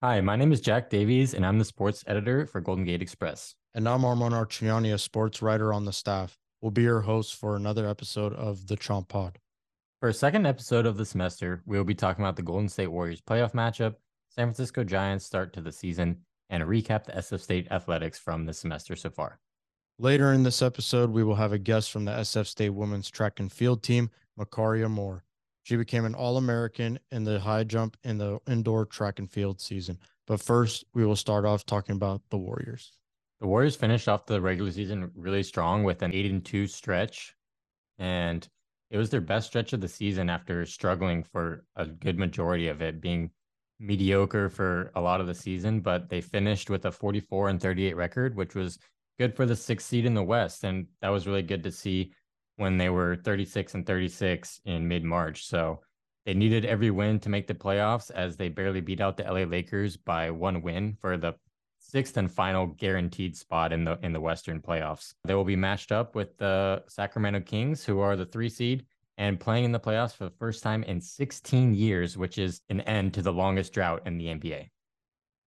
Hi, my name is Jack Davies, and I'm the sports editor for Golden Gate Xpress. And I'm Arman Archouniani, a sports writer on the staff. We'll be your hosts for another episode of the Chomp Pod. For a second episode of the semester, we will be talking about the Golden State Warriors playoff matchup, San Francisco Giants start to the season, and recap the SF State athletics from the semester so far. Later in this episode, we will have a guest from the SF State women's track and field team, Macaria Moore. She became an All American in the high jump in the indoor track and field season. But first, we will start off talking about the Warriors. The Warriors finished off the regular season really strong with an 8 and 2 stretch. And it was their best stretch of the season after struggling for a good majority of it, being mediocre for a lot of the season. But they finished with a 44 and 38 record, which was good for the sixth seed in the West. And that was really good to see when they were 36 and 36 in mid March. So they needed every win to make the playoffs as they barely beat out the LA Lakers by one win for the sixth and final guaranteed spot in the in the Western playoffs. They will be matched up with the Sacramento Kings, who are the three seed and playing in the playoffs for the first time in 16 years, which is an end to the longest drought in the NBA.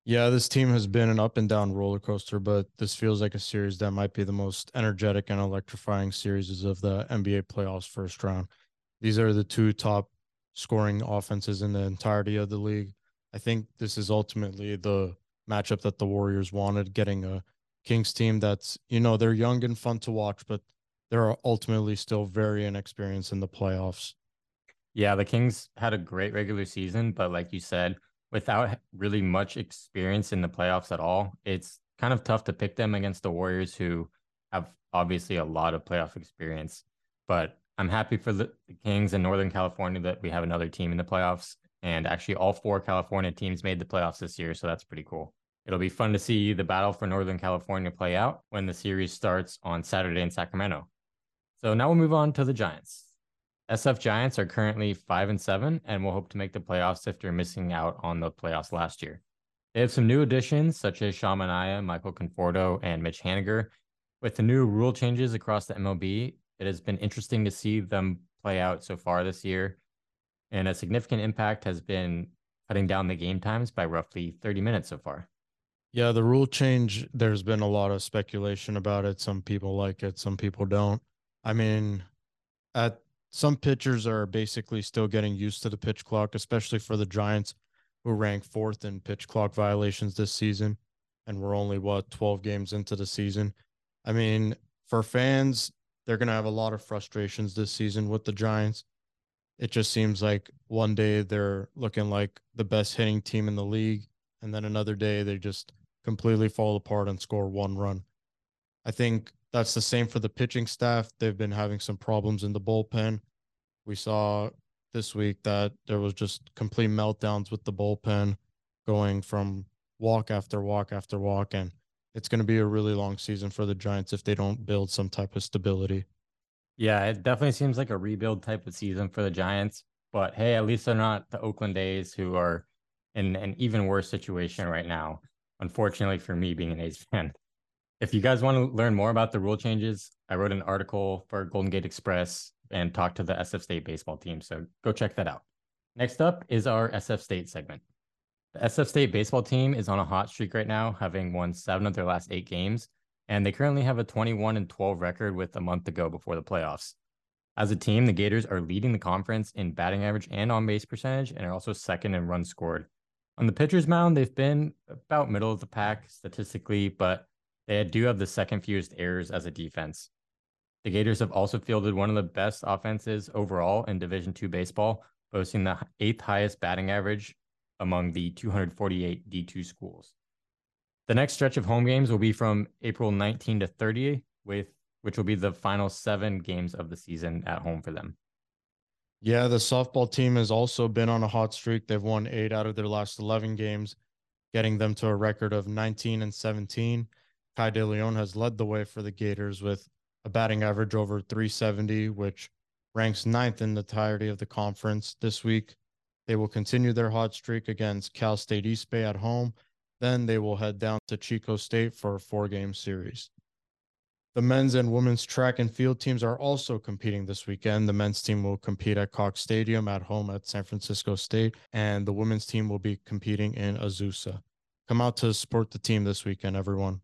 Yeah, this team has been an up and down roller coaster, but this feels like a series that might be the most energetic and electrifying series of the NBA playoffs first round. These are the two top scoring offenses in the entirety of the league. I think this is ultimately the matchup that the Warriors wanted, getting a Kings team that's, you know, they're young and fun to watch, but they're ultimately still very inexperienced in the playoffs. Yeah, the Kings had a great regular season, but like you said, without really much experience in the playoffs at all, it's kind of tough to pick them against the Warriors who have obviously a lot of playoff experience. But I'm happy for the Kings in Northern California that we have another team in the playoffs. And actually, all four California teams made the playoffs this year. So that's pretty cool. It'll be fun to see the battle for Northern California play out when the series starts on Saturday in Sacramento. So now we'll move on to the Giants. SF Giants are currently five and seven and will hope to make the playoffs after missing out on the playoffs last year. They have some new additions such as Sean Michael Conforto, and Mitch Haniger. With the new rule changes across the MLB, it has been interesting to see them play out so far this year. And a significant impact has been cutting down the game times by roughly 30 minutes so far. Yeah, the rule change, there's been a lot of speculation about it. Some people like it, some people don't. I mean, at some pitchers are basically still getting used to the pitch clock, especially for the Giants, who rank fourth in pitch clock violations this season. And we're only, what, 12 games into the season. I mean, for fans, they're going to have a lot of frustrations this season with the Giants. It just seems like one day they're looking like the best hitting team in the league. And then another day they just completely fall apart and score one run. I think that's the same for the pitching staff. They've been having some problems in the bullpen. We saw this week that there was just complete meltdowns with the bullpen going from walk after walk after walk and it's going to be a really long season for the Giants if they don't build some type of stability. Yeah, it definitely seems like a rebuild type of season for the Giants, but hey, at least they're not the Oakland A's who are in an even worse situation right now. Unfortunately for me being an A's fan. If you guys want to learn more about the rule changes, I wrote an article for Golden Gate Xpress and talked to the SF State baseball team. So go check that out. Next up is our SF State segment. The SF State baseball team is on a hot streak right now, having won seven of their last eight games, and they currently have a 21 and 12 record with a month to go before the playoffs. As a team, the Gators are leading the conference in batting average and on base percentage, and are also second in runs scored. On the pitcher's mound, they've been about middle of the pack statistically, but they do have the second fewest errors as a defense. The Gators have also fielded one of the best offenses overall in Division II baseball, boasting the eighth highest batting average among the 248 D2 schools. The next stretch of home games will be from April 19 to 30, with which will be the final seven games of the season at home for them. Yeah, the softball team has also been on a hot streak. They've won eight out of their last 11 games, getting them to a record of 19 and 17. Kai De Leon has led the way for the Gators with a batting average over 370, which ranks ninth in the entirety of the conference this week. They will continue their hot streak against Cal State East Bay at home. Then they will head down to Chico State for a four game series. The men's and women's track and field teams are also competing this weekend. The men's team will compete at Cox Stadium at home at San Francisco State, and the women's team will be competing in Azusa. Come out to support the team this weekend, everyone.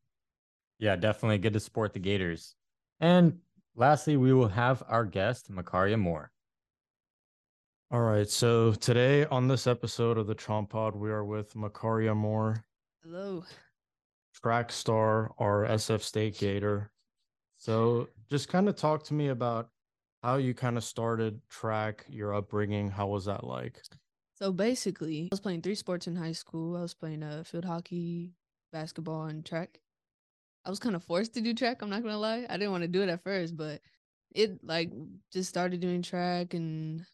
Yeah, definitely good to support the Gators. And lastly, we will have our guest, Macaria Moore. All right. So today on this episode of the Chomp Pod, we are with Macaria Moore. Hello. Track star, our SF State Gator. So just kind of talk to me about how you kind of started track, your upbringing. How was that like? So basically, I was playing three sports in high school. I was playing uh, field hockey, basketball, and track. I was kind of forced to do track. I'm not gonna lie. I didn't want to do it at first, but it like just started doing track and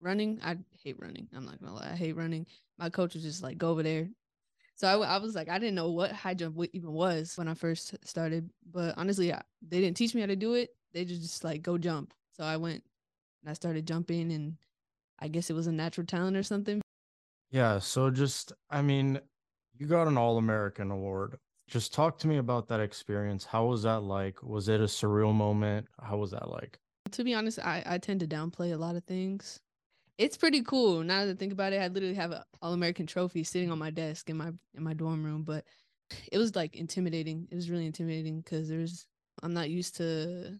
running. I hate running. I'm not gonna lie. I hate running. My coach was just like, go over there, so I, I was like, I didn't know what high jump even was when I first started. But honestly, I, they didn't teach me how to do it. They just, just like go jump. So I went and I started jumping, and I guess it was a natural talent or something. Yeah. So just, I mean, you got an All American award. Just talk to me about that experience. How was that like? Was it a surreal moment? How was that like? To be honest, I, I tend to downplay a lot of things it's pretty cool. Now that I think about it, I literally have an All American trophy sitting on my desk in my in my dorm room. But it was like intimidating. It was really intimidating because there's I'm not used to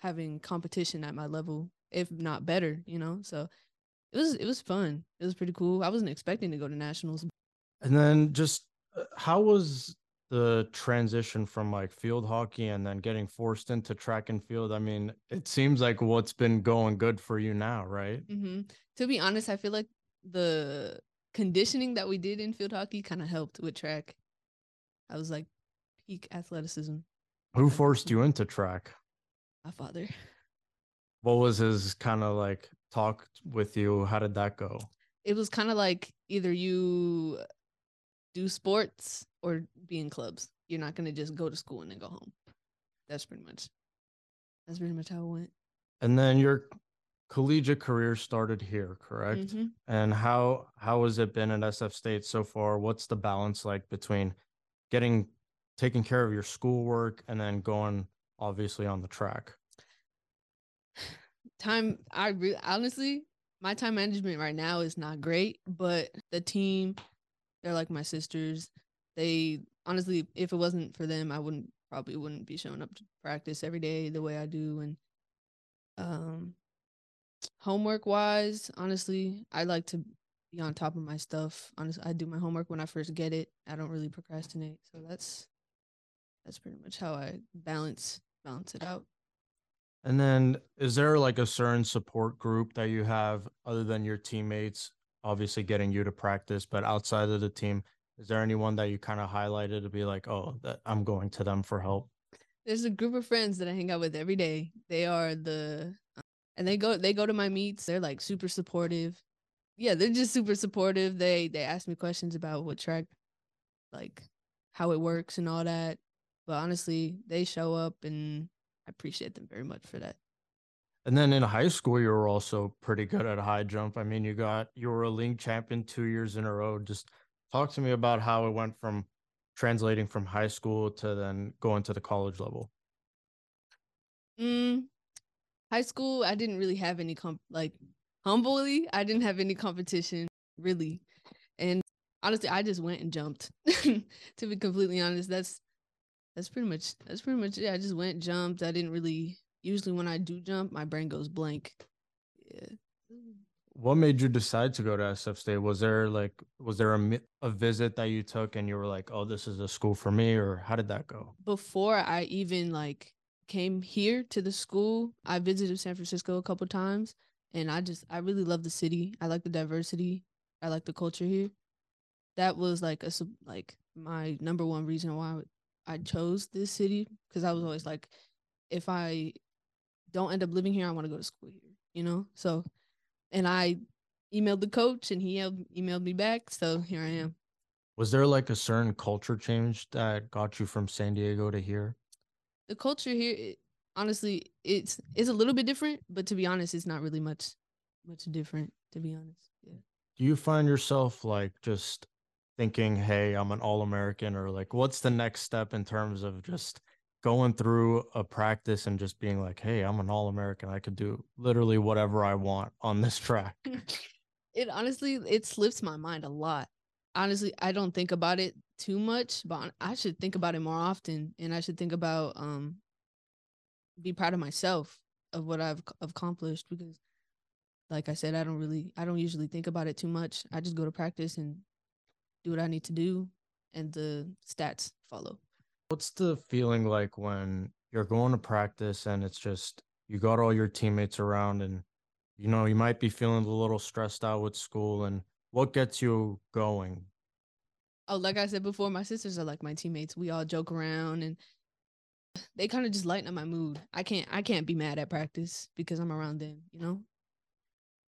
having competition at my level, if not better, you know. So it was it was fun. It was pretty cool. I wasn't expecting to go to nationals. And then just uh, how was the transition from like field hockey and then getting forced into track and field i mean it seems like what's been going good for you now right? Mm-hmm. to be honest i feel like the conditioning that we did in field hockey kind of helped with track. I was like peak athleticism. Who forced you into track? My father. What was his kind of like talk with you? How did that go? It was kind of like either you do sports or be in clubs. You're not gonna just go to school and then go home. That's pretty much that's pretty much how it went. And then your collegiate career started here, correct? Mm-hmm. And how how has it been at SF State so far? What's the balance like between getting taking care of your schoolwork and then going obviously on the track? Time I really honestly my time management right now is not great, but the team they're like my sisters. They honestly, if it wasn't for them, I wouldn't probably wouldn't be showing up to practice every day the way I do. And um, homework wise, honestly, I like to be on top of my stuff. Honestly, I do my homework when I first get it. I don't really procrastinate. So that's that's pretty much how I balance balance it out. And then is there like a certain support group that you have other than your teammates obviously getting you to practice, but outside of the team, is there anyone that you kind of highlighted to be like, oh, that I'm going to them for help? There's a group of friends that I hang out with every day. They are the, uh, and they go they go to my meets. They're like super supportive. Yeah, they're just super supportive. They they ask me questions about what track, like how it works and all that. But honestly, they show up and I appreciate them very much for that. And then in high school, you were also pretty good at high jump. I mean, you got you were a league champion two years in a row. Just talk to me about how it went from translating from high school to then going to the college level. Mm, high school, I didn't really have any comp like humbly, I didn't have any competition really. And honestly, I just went and jumped. to be completely honest, that's that's pretty much that's pretty much it. I just went, jumped. I didn't really usually when I do jump, my brain goes blank. Yeah. What made you decide to go to SF State? Was there like was there a a visit that you took and you were like, "Oh, this is a school for me," or how did that go? Before I even like came here to the school, I visited San Francisco a couple times, and I just I really love the city. I like the diversity. I like the culture here. That was like a like my number one reason why I chose this city because I was always like, if I don't end up living here, I want to go to school here, you know? So, and I emailed the coach and he emailed me back. So here I am. Was there like a certain culture change that got you from San Diego to here? The culture here, it, honestly, it's it's a little bit different, but to be honest, it's not really much much different. To be honest, yeah. Do you find yourself like just thinking, "Hey, I'm an All American," or like, what's the next step in terms of just going through a practice and just being like, hey, I'm an All American. I could do literally whatever I want on this track? it honestly it slips my mind a lot. Honestly, I don't think about it too much, but I should think about it more often and I should think about um be proud of myself of what I've accomplished because like I said, I don't really I don't usually think about it too much. I just go to practice and do what I need to do and the stats follow. What's the feeling like when you're going to practice and it's just you got all your teammates around and you know you might be feeling a little stressed out with school and what gets you going? Oh, like I said before, my sisters are like my teammates. We all joke around and they kind of just lighten up my mood. I can't I can't be mad at practice because I'm around them, you know?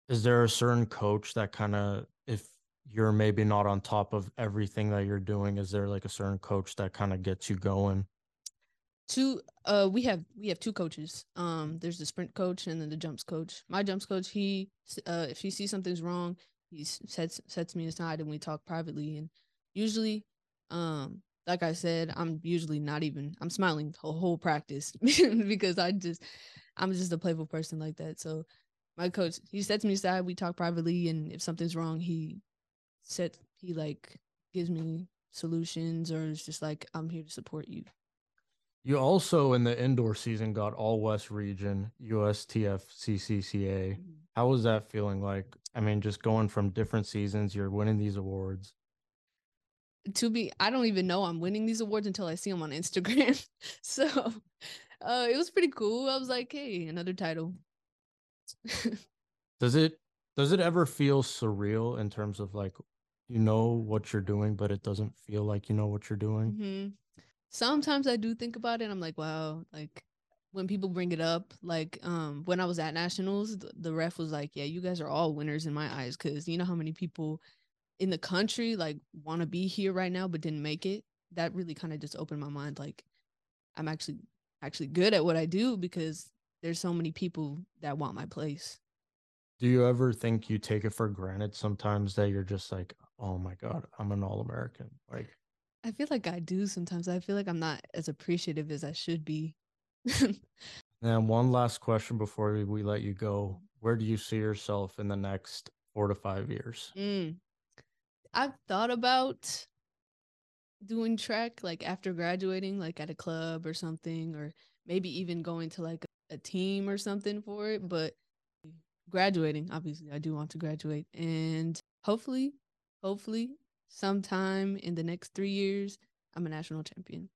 Is there a certain coach that kind of if you're maybe not on top of everything that you're doing, is there like a certain coach that kind of gets you going? Two uh we have we have two coaches. Um there's the sprint coach and then the jumps coach. My jumps coach, he uh if he sees something's wrong, he sets sets me aside and we talk privately and usually um like I said, I'm usually not even I'm smiling the whole practice because I just I'm just a playful person like that. So my coach, he sets me aside, we talk privately, and if something's wrong, he set he like gives me solutions or it's just like I'm here to support you. You also in the indoor season got all West region, USTF CCCA. Mm-hmm. How was that feeling like? I mean, just going from different seasons, you're winning these awards to be i don't even know i'm winning these awards until i see them on instagram so uh it was pretty cool i was like hey another title does it does it ever feel surreal in terms of like you know what you're doing but it doesn't feel like you know what you're doing? Mm-hmm. sometimes i do think about it i'm like wow like when people bring it up like um when i was at nationals the, the ref was like yeah you guys are all winners in my eyes because you know how many people in the country like want to be here right now but didn't make it? That really kind of just opened my mind like i'm actually actually good at what i do because there's so many people that want my place do you ever think you take it for granted sometimes that you're just like oh my god i'm an all-american like i feel like i do sometimes i feel like i'm not as appreciative as i should be and one last question before we let you go where do you see yourself in the next four to five years mm. I've thought about doing track like after graduating, like at a club or something, or maybe even going to like a team or something for it. But graduating, obviously, I do want to graduate, and hopefully, hopefully, sometime in the next three years, I'm a national champion.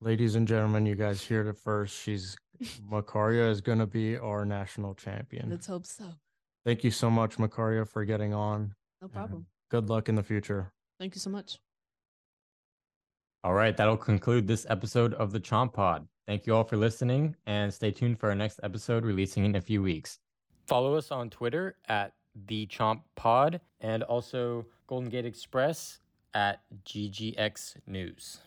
Ladies and gentlemen, you guys heard it first. She's Macaria is going to be our national champion. Let's hope so. Thank you so much, Macaria, for getting on. No problem. Good luck in the future. Thank you so much. All right, that'll conclude this episode of the Chomp Pod. Thank you all for listening and stay tuned for our next episode releasing in a few weeks. Follow us on Twitter at the Chomp Pod and also Golden Gate Xpress at GGX News.